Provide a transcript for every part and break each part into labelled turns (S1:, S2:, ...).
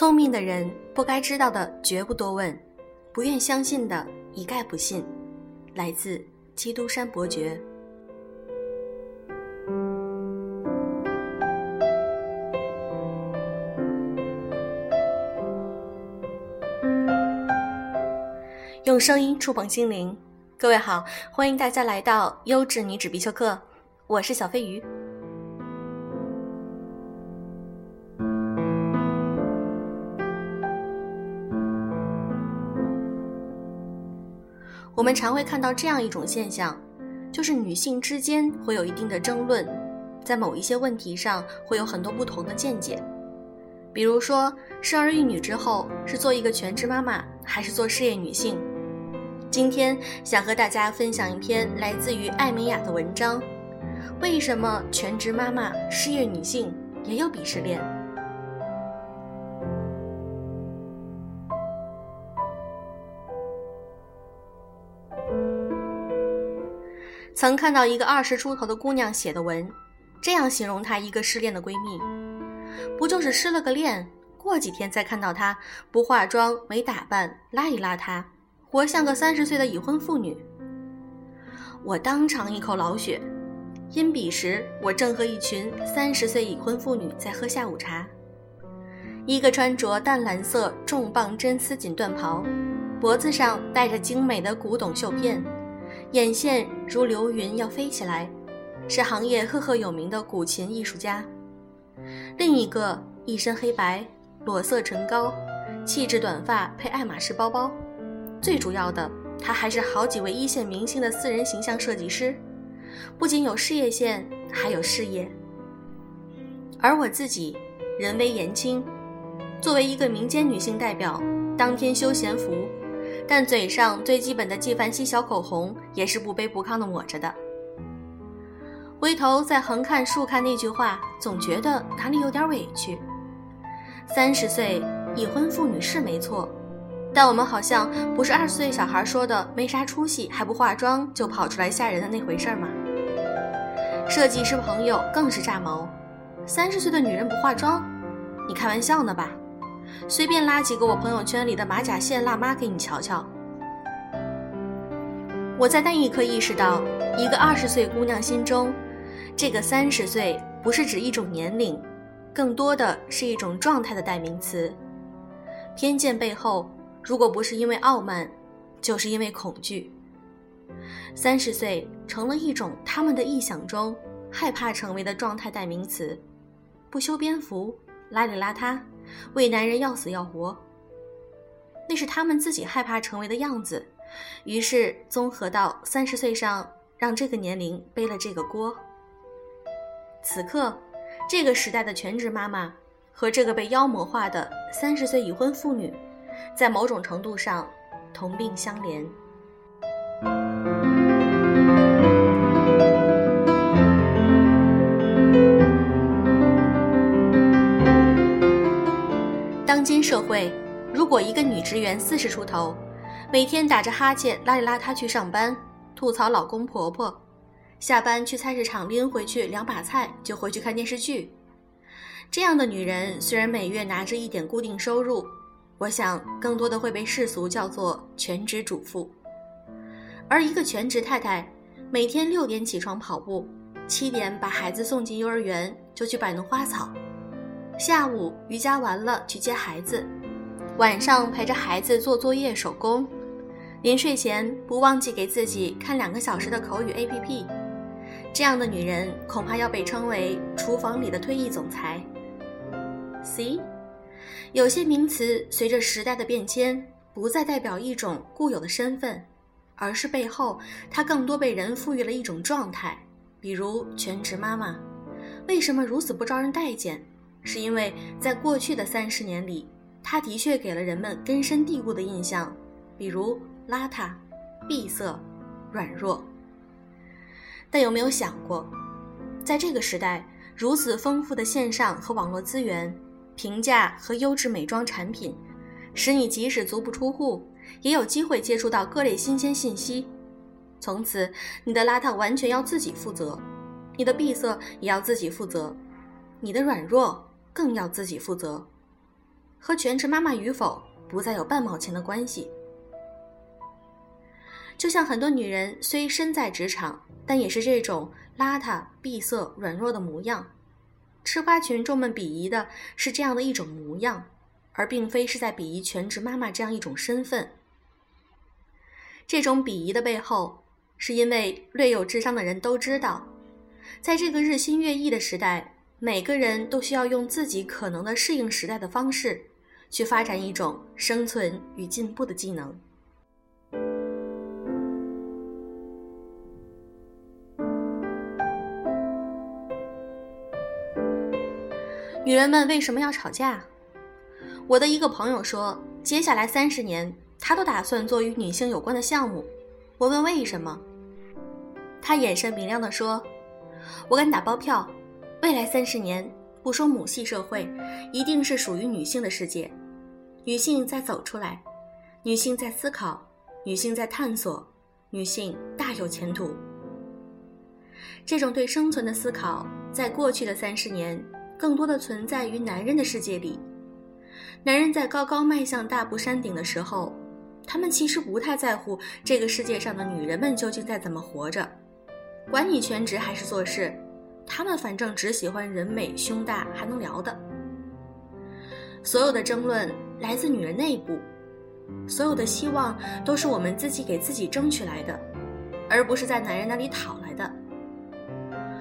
S1: 聪明的人不该知道的绝不多问，不愿相信的一概不信。来自基督山伯爵。用声音触碰心灵，各位好，欢迎大家来到优质女纸必修课，我是小飞鱼。我们常会看到这样一种现象，就是女性之间会有一定的争论，在某一些问题上会有很多不同的见解。比如说，生儿育女之后是做一个全职妈妈，还是做事业女性？今天想和大家分享一篇来自于艾美雅的文章：为什么全职妈妈、事业女性也有鄙视链？曾看到一个二十出头的姑娘写的文，这样形容她一个失恋的闺蜜：不就是失了个恋，过几天再看到她不化妆、没打扮、邋里邋遢，活像个三十岁的已婚妇女。我当场一口老血，因彼时我正和一群三十岁已婚妇女在喝下午茶，一个穿着淡蓝色重磅真丝锦缎袍，脖子上戴着精美的古董绣片。眼线如流云要飞起来，是行业赫赫有名的古琴艺术家。另一个一身黑白，裸色唇膏，气质短发配爱马仕包包。最主要的，他还是好几位一线明星的私人形象设计师，不仅有事业线，还有事业。而我自己，人微言轻，作为一个民间女性代表，当天休闲服。但嘴上最基本的纪梵希小口红也是不卑不亢的抹着的。回头再横看竖看那句话，总觉得哪里有点委屈。三十岁已婚妇女是没错，但我们好像不是二十岁小孩说的没啥出息还不化妆就跑出来吓人的那回事儿吗？设计师朋友更是炸毛，三十岁的女人不化妆，你开玩笑呢吧？随便拉几个我朋友圈里的马甲线辣妈给你瞧瞧。我在那一刻意识到，一个二十岁姑娘心中，这个三十岁不是指一种年龄，更多的是一种状态的代名词。偏见背后，如果不是因为傲慢，就是因为恐惧。三十岁成了一种他们的臆想中害怕成为的状态代名词，不修边幅，邋里邋遢。为男人要死要活，那是他们自己害怕成为的样子。于是综合到三十岁上，让这个年龄背了这个锅。此刻，这个时代的全职妈妈和这个被妖魔化的三十岁已婚妇女，在某种程度上同病相怜。当今社会，如果一个女职员四十出头，每天打着哈欠、邋里邋遢去上班，吐槽老公婆婆，下班去菜市场拎回去两把菜就回去看电视剧，这样的女人虽然每月拿着一点固定收入，我想更多的会被世俗叫做全职主妇。而一个全职太太，每天六点起床跑步，七点把孩子送进幼儿园，就去摆弄花草。下午瑜伽完了去接孩子，晚上陪着孩子做作业手工，临睡前不忘记给自己看两个小时的口语 APP。这样的女人恐怕要被称为厨房里的退役总裁。C，有些名词随着时代的变迁，不再代表一种固有的身份，而是背后它更多被人赋予了一种状态，比如全职妈妈，为什么如此不招人待见？是因为在过去的三十年里，它的确给了人们根深蒂固的印象，比如邋遢、闭塞、软弱。但有没有想过，在这个时代，如此丰富的线上和网络资源、评价和优质美妆产品，使你即使足不出户，也有机会接触到各类新鲜信息。从此，你的邋遢完全要自己负责，你的闭塞也要自己负责，你的软弱。更要自己负责。和全职妈妈与否不再有半毛钱的关系。就像很多女人虽身在职场，但也是这种邋遢、闭塞、软弱的模样。吃瓜群众们鄙夷的是这样的一种模样，而并非是在鄙夷全职妈妈这样一种身份。这种鄙夷的背后，是因为略有智商的人都知道，在这个日新月异的时代，每个人都需要用自己可能的适应时代的方式，去发展一种生存与进步的技能。女人们为什么要吵架？我的一个朋友说，接下来三十年，他都打算做与女性有关的项目。我问为什么，他眼神明亮地说：“我敢打包票，未来三十年，不说母系社会，一定是属于女性的世界。女性在走出来，女性在思考，女性在探索，女性大有前途。”这种对生存的思考，在过去的三十年。更多的存在于男人的世界里。男人在高高迈向大步山顶的时候，他们其实不太在乎这个世界上的女人们究竟在怎么活着，管你全职还是做事，他们反正只喜欢人美胸大还能聊的。所有的争论来自女人内部，所有的希望都是我们自己给自己争取来的，而不是在男人那里讨来的。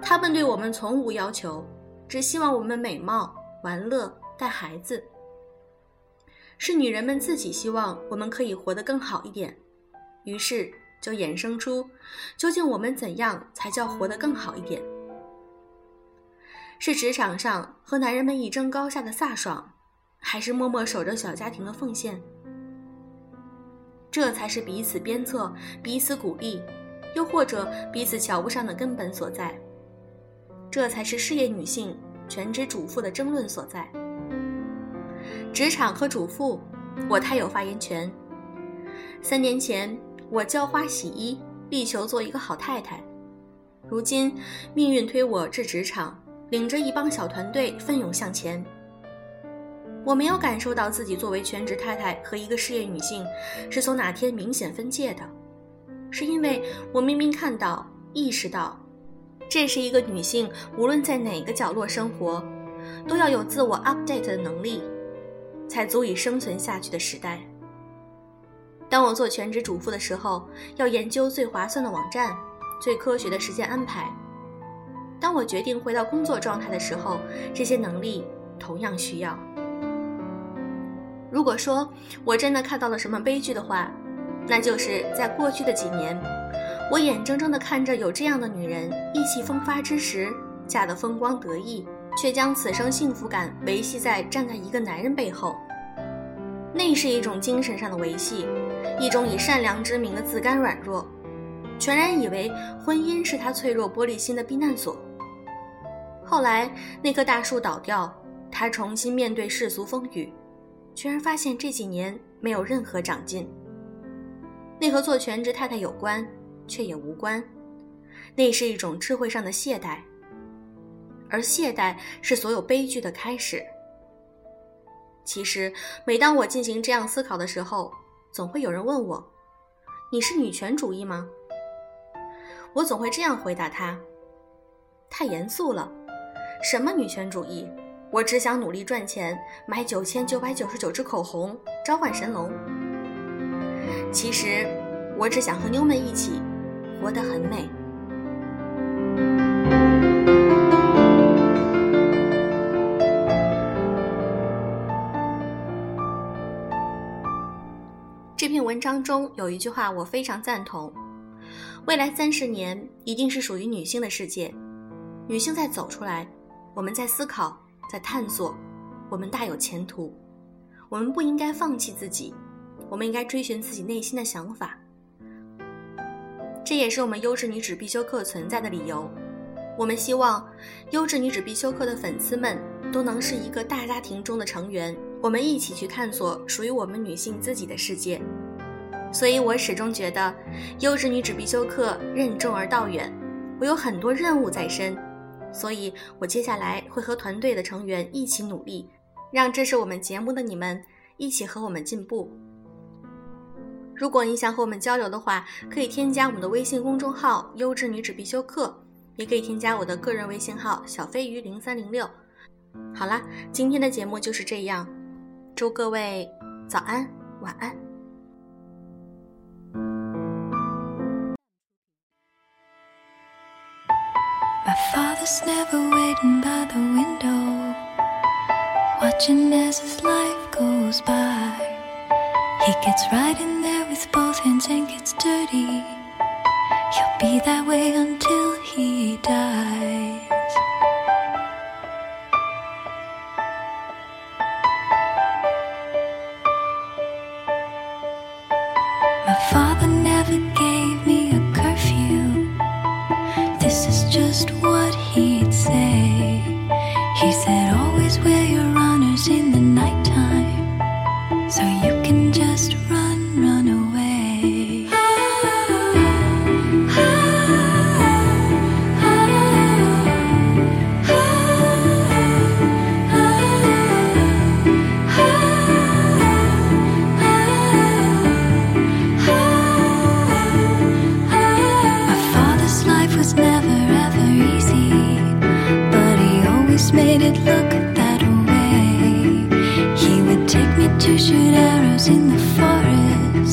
S1: 他们对我们从无要求。只希望我们美貌、玩乐、带孩子。是女人们自己希望我们可以活得更好一点，于是就衍生出，究竟我们怎样才叫活得更好一点？是职场上和男人们一争高下的飒爽，还是默默守着小家庭的奉献？这才是彼此鞭策、彼此鼓励，又或者彼此瞧不上的根本所在。这才是事业女性、全职主妇的争论所在。职场和主妇，我太有发言权。三年前，我浇花洗衣，力求做一个好太太。如今，命运推我至职场，领着一帮小团队奋勇向前。我没有感受到自己作为全职太太和一个事业女性是从哪天明显分界的，是因为我明明看到、意识到。这是一个女性，无论在哪个角落生活，都要有自我 update 的能力，才足以生存下去的时代。当我做全职主妇的时候，要研究最划算的网站，最科学的时间安排。当我决定回到工作状态的时候，这些能力同样需要。如果说我真的看到了什么悲剧的话，那就是在过去的几年。我眼睁睁地看着有这样的女人意气风发之时嫁得风光得意，却将此生幸福感维系在站在一个男人背后。那是一种精神上的维系，一种以善良之名的自甘软弱，全然以为婚姻是她脆弱玻璃心的避难所。后来那棵大树倒掉，他重新面对世俗风雨，居然发现这几年没有任何长进。那和做全职太太有关。却也无关，那是一种智慧上的懈怠，而懈怠是所有悲剧的开始。其实，每当我进行这样思考的时候，总会有人问我：“你是女权主义吗？”我总会这样回答他：“太严肃了，什么女权主义？我只想努力赚钱，买九千九百九十九支口红，召唤神龙。其实，我只想和妞们一起。”活得很美。这篇文章中有一句话我非常赞同：未来三十年一定是属于女性的世界，女性在走出来，我们在思考，在探索，我们大有前途。我们不应该放弃自己，我们应该追寻自己内心的想法。这也是我们优质女子必修课存在的理由。我们希望优质女子必修课的粉丝们都能是一个大家庭中的成员，我们一起去探索属于我们女性自己的世界。所以我始终觉得，优质女子必修课任重而道远，我有很多任务在身，所以我接下来会和团队的成员一起努力，让支持我们节目的你们一起和我们进步。如果你想和我们交流的话，可以添加我们的微信公众号“优质女子必修课”，也可以添加我的个人微信号“小飞鱼零三零六”。好啦，今天的节目就是这样，祝各位早安、晚安。
S2: My father's never waiting by the window, watching as his life goes by. He gets right in there with both hands and gets dirty. He'll be that way until he dies.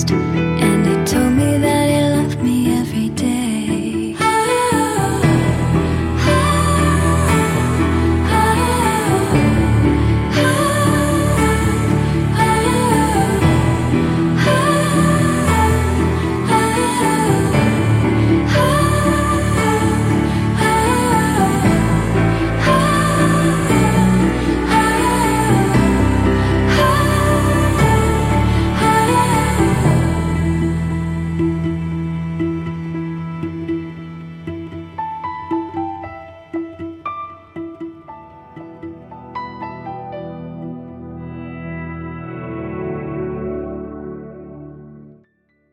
S2: past.